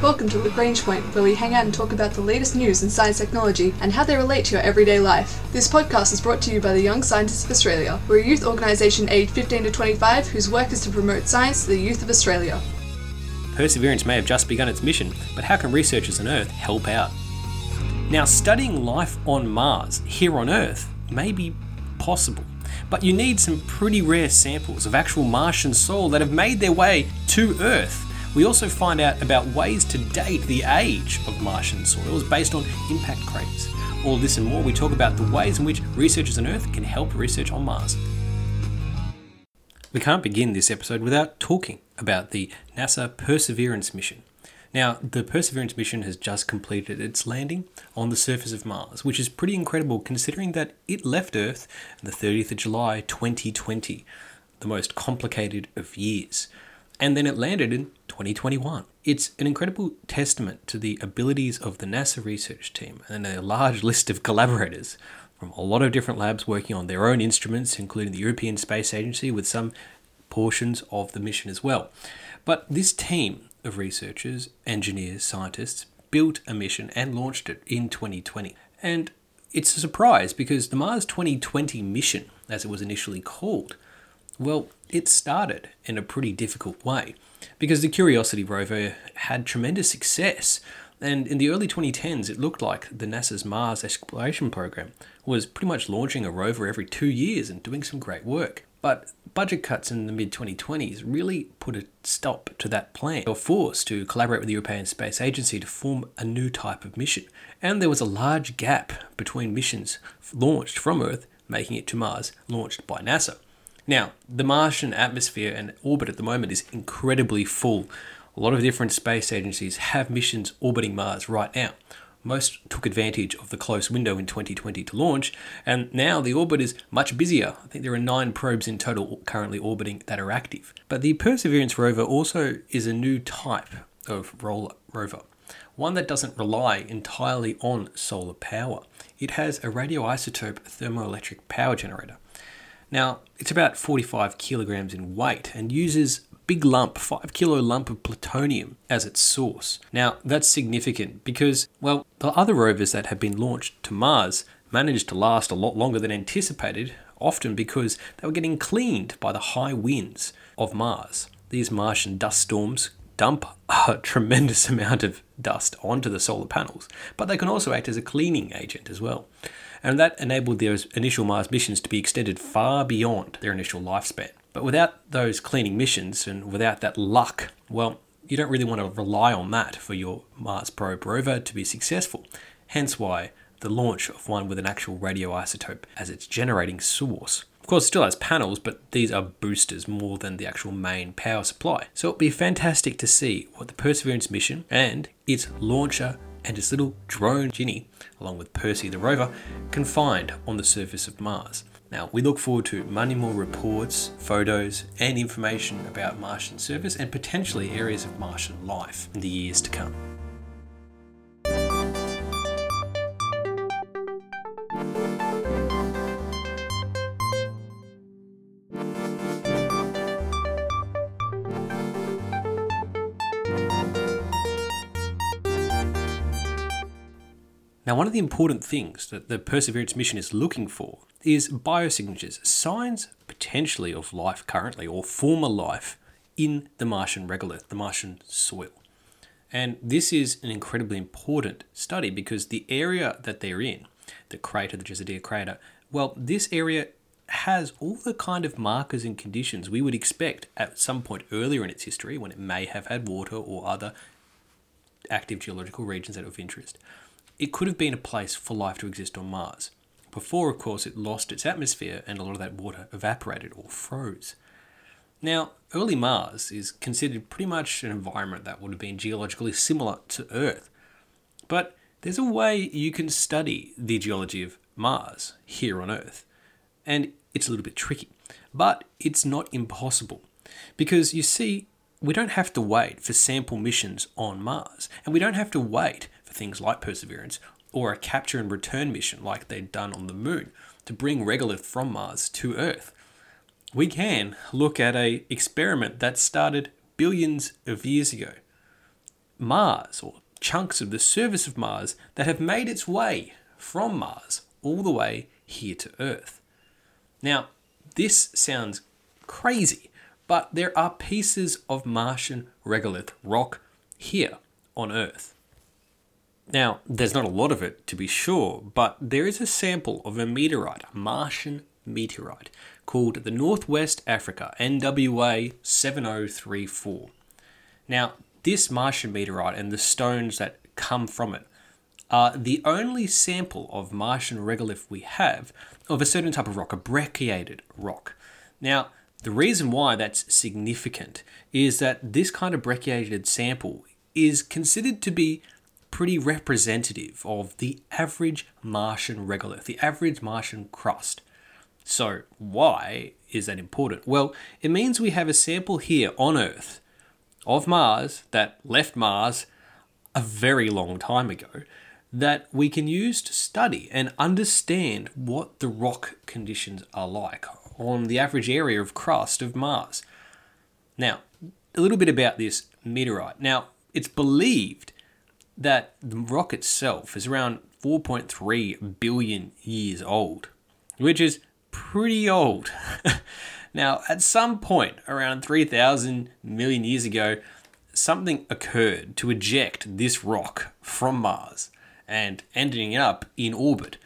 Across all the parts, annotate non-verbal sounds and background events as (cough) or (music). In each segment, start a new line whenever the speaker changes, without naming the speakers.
Welcome to Lagrange Point, where we hang out and talk about the latest news in science technology and how they relate to your everyday life. This podcast is brought to you by the Young Scientists of Australia. We're a youth organisation aged 15 to 25 whose work is to promote science to the youth of Australia.
Perseverance may have just begun its mission, but how can researchers on Earth help out? Now, studying life on Mars here on Earth may be possible, but you need some pretty rare samples of actual Martian soil that have made their way to Earth. We also find out about ways to date the age of Martian soils based on impact craters. All this and more, we talk about the ways in which researchers on Earth can help research on Mars. We can't begin this episode without talking about the NASA Perseverance mission. Now, the Perseverance mission has just completed its landing on the surface of Mars, which is pretty incredible considering that it left Earth on the 30th of July 2020, the most complicated of years and then it landed in 2021. It's an incredible testament to the abilities of the NASA research team and a large list of collaborators from a lot of different labs working on their own instruments, including the European Space Agency, with some portions of the mission as well. But this team of researchers, engineers, scientists built a mission and launched it in 2020. And it's a surprise because the Mars 2020 mission, as it was initially called, well, it started in a pretty difficult way because the Curiosity rover had tremendous success. And in the early 2010s, it looked like the NASA's Mars exploration program was pretty much launching a rover every two years and doing some great work. But budget cuts in the mid 2020s really put a stop to that plan. They were forced to collaborate with the European Space Agency to form a new type of mission. And there was a large gap between missions launched from Earth, making it to Mars, launched by NASA. Now, the Martian atmosphere and orbit at the moment is incredibly full. A lot of different space agencies have missions orbiting Mars right now. Most took advantage of the close window in 2020 to launch, and now the orbit is much busier. I think there are nine probes in total currently orbiting that are active. But the Perseverance rover also is a new type of rover, one that doesn't rely entirely on solar power. It has a radioisotope thermoelectric power generator. Now, it's about 45 kilograms in weight and uses big lump, 5 kilo lump of plutonium as its source. Now, that's significant because, well, the other rovers that have been launched to Mars managed to last a lot longer than anticipated, often because they were getting cleaned by the high winds of Mars. These Martian dust storms dump (laughs) a tremendous amount of dust onto the solar panels, but they can also act as a cleaning agent as well and that enabled those initial Mars missions to be extended far beyond their initial lifespan. But without those cleaning missions and without that luck, well, you don't really want to rely on that for your Mars probe rover to be successful. Hence why the launch of one with an actual radioisotope as its generating source. Of course, it still has panels, but these are boosters more than the actual main power supply. So it'd be fantastic to see what the Perseverance mission and its launcher and his little drone Ginny, along with Percy the rover, can find on the surface of Mars. Now, we look forward to many more reports, photos, and information about Martian surface and potentially areas of Martian life in the years to come. Now, one of the important things that the Perseverance mission is looking for is biosignatures, signs potentially of life currently or former life in the Martian regolith, the Martian soil. And this is an incredibly important study because the area that they're in, the crater, the Jezero crater, well, this area has all the kind of markers and conditions we would expect at some point earlier in its history when it may have had water or other active geological regions that are of interest it could have been a place for life to exist on Mars. Before, of course, it lost its atmosphere and a lot of that water evaporated or froze. Now, early Mars is considered pretty much an environment that would have been geologically similar to Earth. But there's a way you can study the geology of Mars here on Earth. And it's a little bit tricky, but it's not impossible. Because you see, we don't have to wait for sample missions on Mars, and we don't have to wait things like Perseverance or a capture and return mission like they'd done on the moon to bring regolith from Mars to Earth. We can look at a experiment that started billions of years ago. Mars or chunks of the surface of Mars that have made its way from Mars all the way here to Earth. Now, this sounds crazy, but there are pieces of Martian regolith rock here on Earth. Now, there's not a lot of it to be sure, but there is a sample of a meteorite, a Martian meteorite, called the Northwest Africa NWA 7034. Now, this Martian meteorite and the stones that come from it are the only sample of Martian regolith we have of a certain type of rock, a brecciated rock. Now, the reason why that's significant is that this kind of brecciated sample is considered to be pretty representative of the average Martian regolith, the average Martian crust. So, why is that important? Well, it means we have a sample here on Earth of Mars that left Mars a very long time ago that we can use to study and understand what the rock conditions are like on the average area of crust of Mars. Now, a little bit about this meteorite. Now, it's believed that the rock itself is around 4.3 billion years old, which is pretty old. (laughs) now, at some point around 3,000 million years ago, something occurred to eject this rock from Mars and ending up in orbit.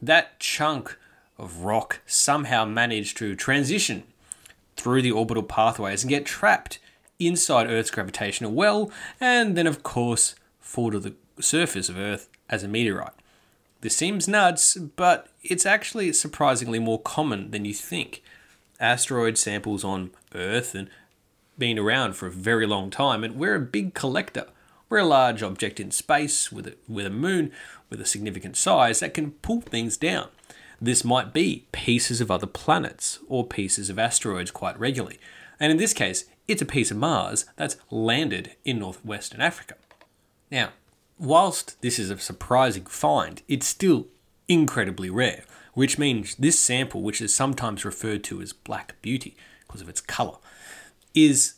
That chunk of rock somehow managed to transition through the orbital pathways and get trapped inside Earth's gravitational well, and then, of course, fall to the surface of Earth as a meteorite. This seems nuts, but it's actually surprisingly more common than you think. Asteroid samples on Earth and been around for a very long time, and we're a big collector. We're a large object in space with a, with a moon with a significant size that can pull things down. This might be pieces of other planets or pieces of asteroids quite regularly. And in this case, it's a piece of Mars that's landed in northwestern Africa. Now, whilst this is a surprising find, it's still incredibly rare, which means this sample, which is sometimes referred to as black beauty because of its colour, is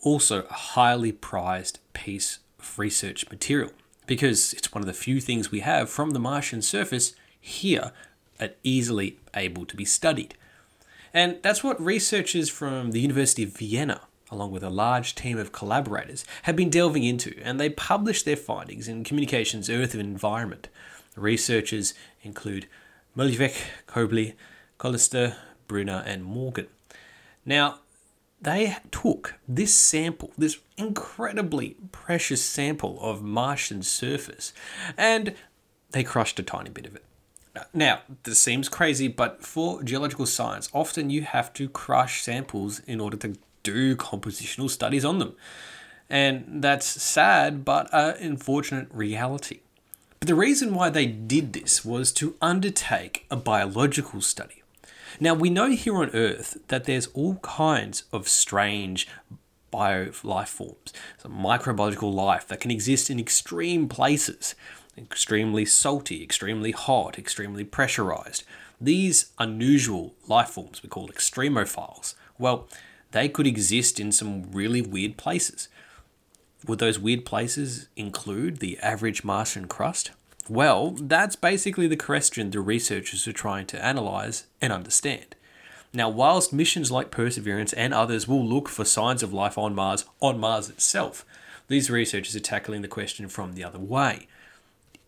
also a highly prized piece of research material because it's one of the few things we have from the Martian surface here at easily able to be studied. And that's what researchers from the University of Vienna, along with a large team of collaborators, have been delving into, and they published their findings in Communications Earth and Environment. The researchers include Mollweg, Kölbl, Collister, Bruner, and Morgan. Now, they took this sample, this incredibly precious sample of Martian surface, and they crushed a tiny bit of it. Now, this seems crazy, but for geological science, often you have to crush samples in order to do compositional studies on them. And that's sad, but an unfortunate reality. But the reason why they did this was to undertake a biological study. Now, we know here on Earth that there's all kinds of strange bio life forms, some microbiological life that can exist in extreme places, extremely salty, extremely hot, extremely pressurized. These unusual life forms we call extremophiles. Well, they could exist in some really weird places. Would those weird places include the average Martian crust? Well, that's basically the question the researchers are trying to analyze and understand. Now, whilst missions like Perseverance and others will look for signs of life on Mars on Mars itself, these researchers are tackling the question from the other way.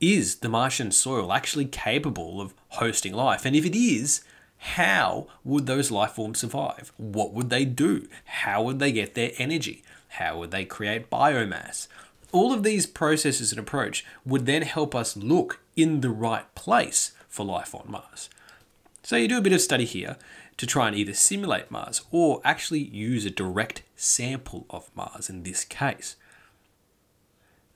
Is the Martian soil actually capable of hosting life? And if it is, how would those life forms survive? What would they do? How would they get their energy? How would they create biomass? All of these processes and approach would then help us look in the right place for life on Mars. So you do a bit of study here to try and either simulate Mars or actually use a direct sample of Mars in this case.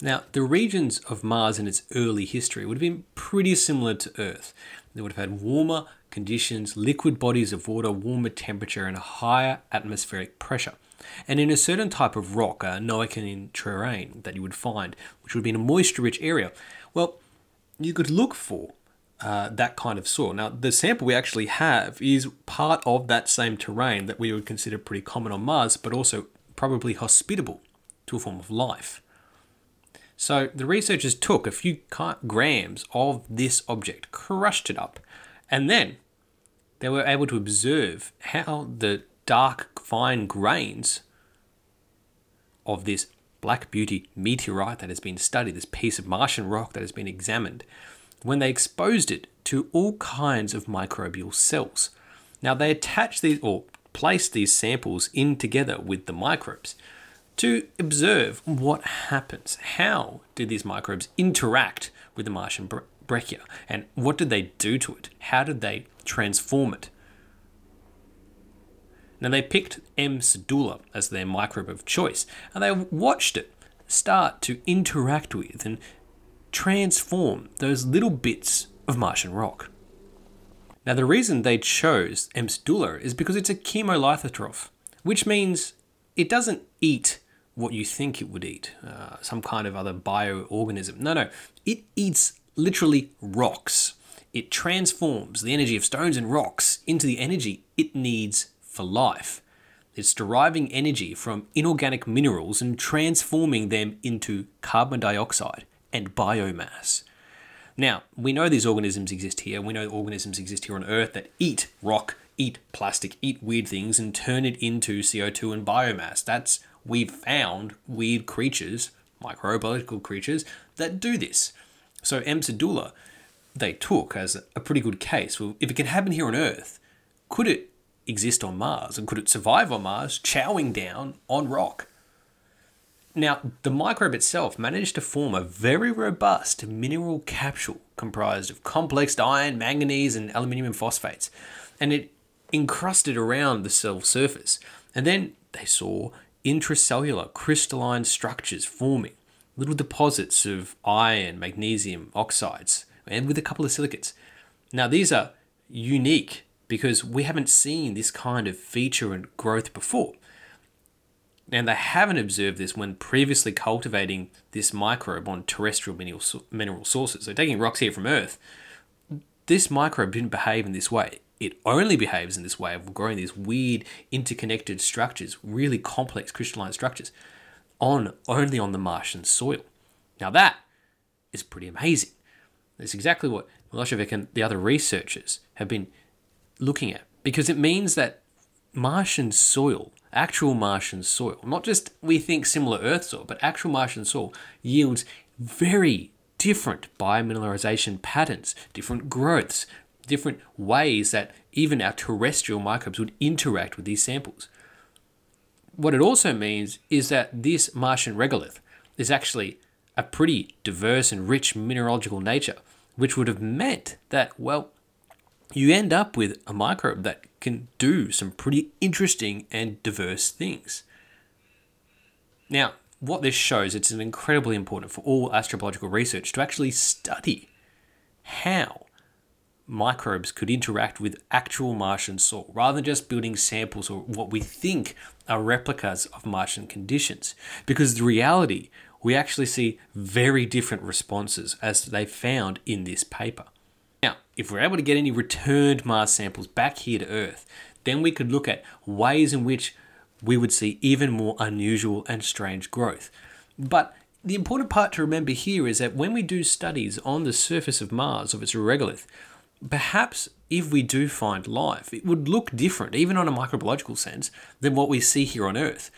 Now, the regions of Mars in its early history would have been pretty similar to Earth. They would have had warmer conditions, liquid bodies of water, warmer temperature, and a higher atmospheric pressure and in a certain type of rock, a Noachian terrain that you would find, which would be in a moisture rich area, well, you could look for uh, that kind of soil. Now, the sample we actually have is part of that same terrain that we would consider pretty common on Mars, but also probably hospitable to a form of life. So the researchers took a few grams of this object, crushed it up, and then they were able to observe how the dark, fine grains of this Black Beauty meteorite that has been studied, this piece of Martian rock that has been examined, when they exposed it to all kinds of microbial cells. Now they attached these or placed these samples in together with the microbes to observe what happens. How did these microbes interact with the Martian breccia and what did they do to it? How did they transform it? Now they picked M. sedula as their microbe of choice and they watched it start to interact with and transform those little bits of Martian rock. Now the reason they chose M. sedula is because it's a chemolithotroph, which means it doesn't eat what you think it would eat, uh, some kind of other bioorganism. No, no, it eats literally rocks. It transforms the energy of stones and rocks into the energy it needs for life. It's deriving energy from inorganic minerals and transforming them into carbon dioxide and biomass. Now, we know these organisms exist here. We know organisms exist here on Earth that eat rock, eat plastic, eat weird things, and turn it into CO2 and biomass. That's we've found weird creatures, microbiological creatures, that do this. So M. sedula, they took as a pretty good case. Well, if it can happen here on Earth, could it exist on Mars? And could it survive on Mars, chowing down on rock? Now, the microbe itself managed to form a very robust mineral capsule comprised of complex iron, manganese, and aluminium phosphates, and it encrusted around the cell surface. And then they saw intracellular crystalline structures forming, little deposits of iron, magnesium oxides, and with a couple of silicates. Now, these are unique because we haven't seen this kind of feature and growth before. And they haven't observed this when previously cultivating this microbe on terrestrial mineral, mineral sources. So, taking rocks here from Earth, this microbe didn't behave in this way it only behaves in this way of growing these weird interconnected structures, really complex crystalline structures, on only on the Martian soil. Now that is pretty amazing. That's exactly what Milojevic and the other researchers have been looking at because it means that Martian soil, actual Martian soil, not just we think similar Earth soil, but actual Martian soil yields very different biomineralization patterns, different growths, different ways that even our terrestrial microbes would interact with these samples. What it also means is that this Martian regolith is actually a pretty diverse and rich mineralogical nature, which would have meant that, well, you end up with a microbe that can do some pretty interesting and diverse things. Now, what this shows, it's incredibly important for all astrobiological research to actually study how microbes could interact with actual Martian soil rather than just building samples or what we think are replicas of Martian conditions. Because the reality, we actually see very different responses as they found in this paper. Now, if we're able to get any returned Mars samples back here to Earth, then we could look at ways in which we would see even more unusual and strange growth. But the important part to remember here is that when we do studies on the surface of Mars of its regolith, perhaps if we do find life, it would look different, even on a microbiological sense, than what we see here on Earth.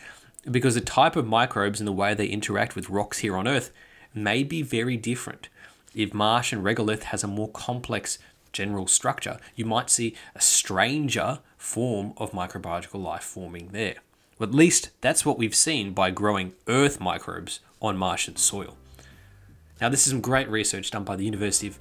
Because the type of microbes and the way they interact with rocks here on Earth may be very different. If Martian regolith has a more complex general structure, you might see a stranger form of microbiological life forming there. at least that's what we've seen by growing Earth microbes on Martian soil. Now, this is some great research done by the University of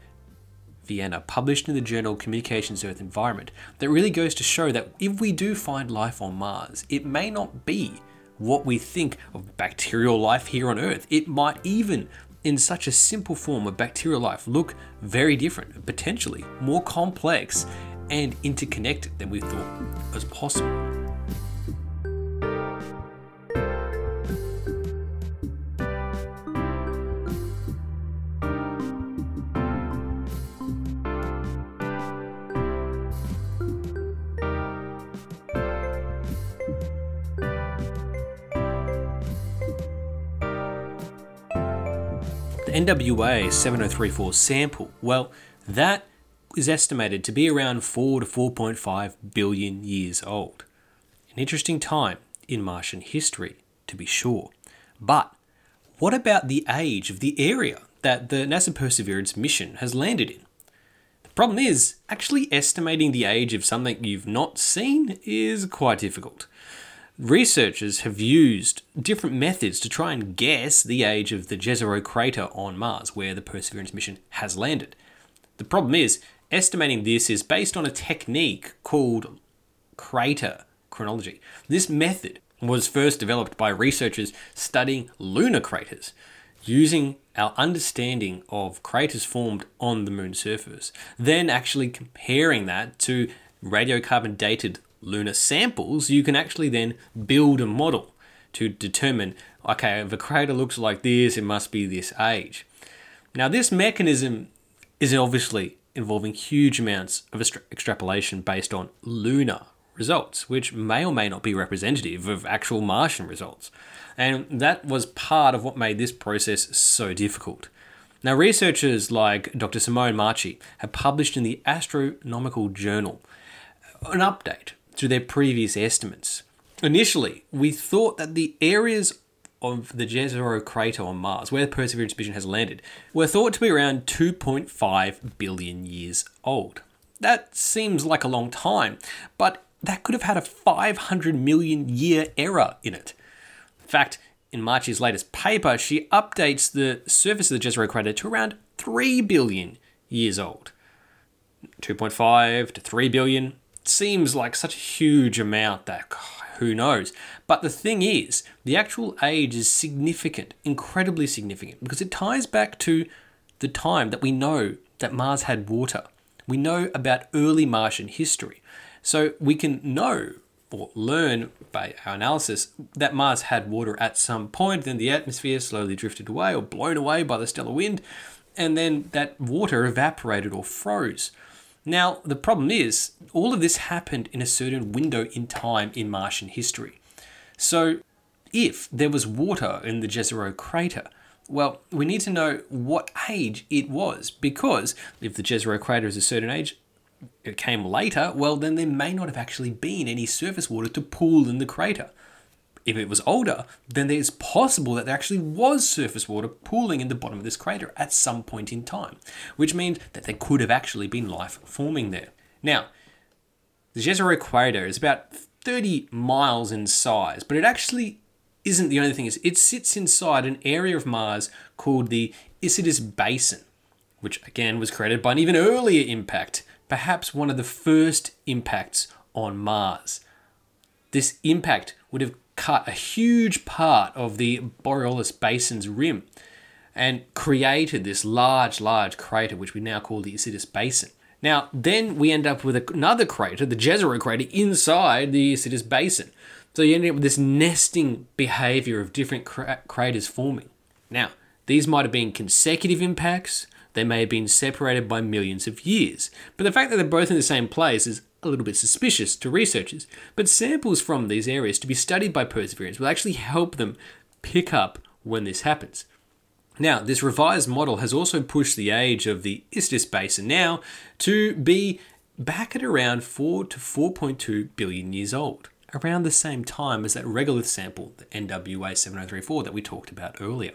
Vienna, published in the journal Communications Earth Environment, that really goes to show that if we do find life on Mars, it may not be what we think of bacterial life here on Earth. It might even, in such a simple form of bacterial life, look very different, potentially more complex and interconnected than we thought was possible. NWA 7034 sample, well, that is estimated to be around 4 to 4.5 billion years old. An interesting time in Martian history, to be sure. But what about the age of the area that the NASA Perseverance mission has landed in? The problem is, actually estimating the age of something you've not seen is quite difficult. Researchers have used different methods to try and guess the age of the Jezero crater on Mars, where the Perseverance mission has landed. The problem is, estimating this is based on a technique called crater chronology. This method was first developed by researchers studying lunar craters, using our understanding of craters formed on the moon's surface, then actually comparing that to radiocarbon dated lunar samples, you can actually then build a model to determine okay, if a crater looks like this, it must be this age. Now, this mechanism is obviously involving huge amounts of extrapolation based on lunar results, which may or may not be representative of actual Martian results. And that was part of what made this process so difficult. Now, researchers like Dr. Simone Marchi have published in the Astronomical Journal an update to their previous estimates. Initially, we thought that the areas of the Jezero crater on Mars, where the Perseverance mission has landed, were thought to be around 2.5 billion years old. That seems like a long time, but that could have had a 500 million year error in it. In fact, in Marchi's latest paper, she updates the surface of the Jezero crater to around 3 billion years old. 2.5 to 3 billion seems like such a huge amount that who knows. But the thing is, the actual age is significant, incredibly significant, because it ties back to the time that we know that Mars had water. We know about early Martian history. So we can know or learn by our analysis that Mars had water at some point, then the atmosphere slowly drifted away or blown away by the stellar wind, and then that water evaporated or froze. Now, the problem is, all of this happened in a certain window in time in Martian history. So, if there was water in the Jezero crater, well, we need to know what age it was, because if the Jezero crater is a certain age, it came later, well, then there may not have actually been any surface water to pool in the crater. If it was older, then it's possible that there actually was surface water pooling in the bottom of this crater at some point in time, which means that there could have actually been life forming there. Now, the Jezero crater is about 30 miles in size, but it actually isn't the only thing. It sits inside an area of Mars called the Isidis Basin, which again was created by an even earlier impact perhaps one of the first impacts on Mars. This impact would have cut a huge part of the Borealis Basin's rim and created this large, large crater, which we now call the Isidis Basin. Now, then we end up with another crater, the Jezero crater, inside the Isidis Basin. So you end up with this nesting behavior of different cra- craters forming. Now, these might have been consecutive impacts, they may have been separated by millions of years, but the fact that they're both in the same place is a little bit suspicious to researchers. But samples from these areas to be studied by Perseverance will actually help them pick up when this happens. Now, this revised model has also pushed the age of the Isidis Basin now to be back at around 4 to 4.2 billion years old, around the same time as that regolith sample, the NWA 7034 that we talked about earlier.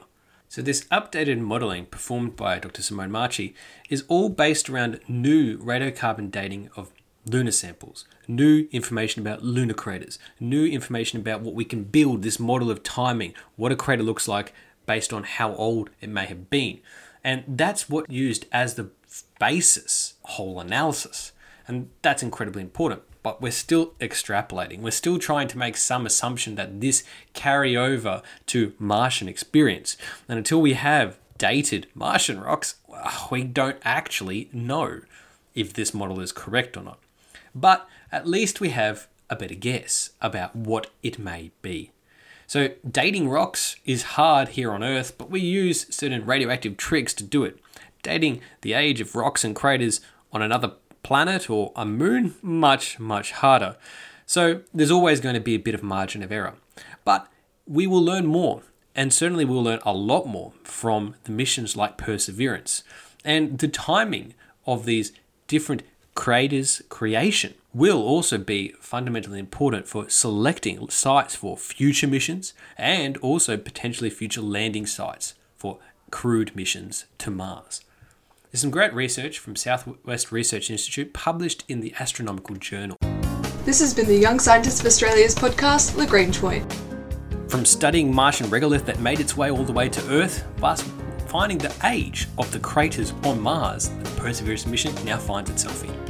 So, this updated modelling performed by Dr. Simone Marchi is all based around new radiocarbon dating of lunar samples, new information about lunar craters, new information about what we can build this model of timing, what a crater looks like based on how old it may have been. And that's what used as the basis whole analysis. And that's incredibly important but we're still extrapolating. We're still trying to make some assumption that this carry over to Martian experience. And until we have dated Martian rocks, we don't actually know if this model is correct or not. But at least we have a better guess about what it may be. So, dating rocks is hard here on Earth, but we use certain radioactive tricks to do it. Dating the age of rocks and craters on another planet or a moon, much, much harder. So there's always going to be a bit of margin of error. But we will learn more And certainly we'll learn a lot more from the missions like Perseverance. And the timing of these different creators' creation will also be fundamentally important for selecting sites for future missions and also potentially future landing sites for crewed missions to Mars. There's some great research from Southwest Research Institute published in the Astronomical Journal.
This has been the Young Scientists of Australia's podcast, Lagrange Point.
From studying Martian regolith that made its way all the way to Earth, plus finding the age of the craters on Mars that the Perseverance mission now finds itself in.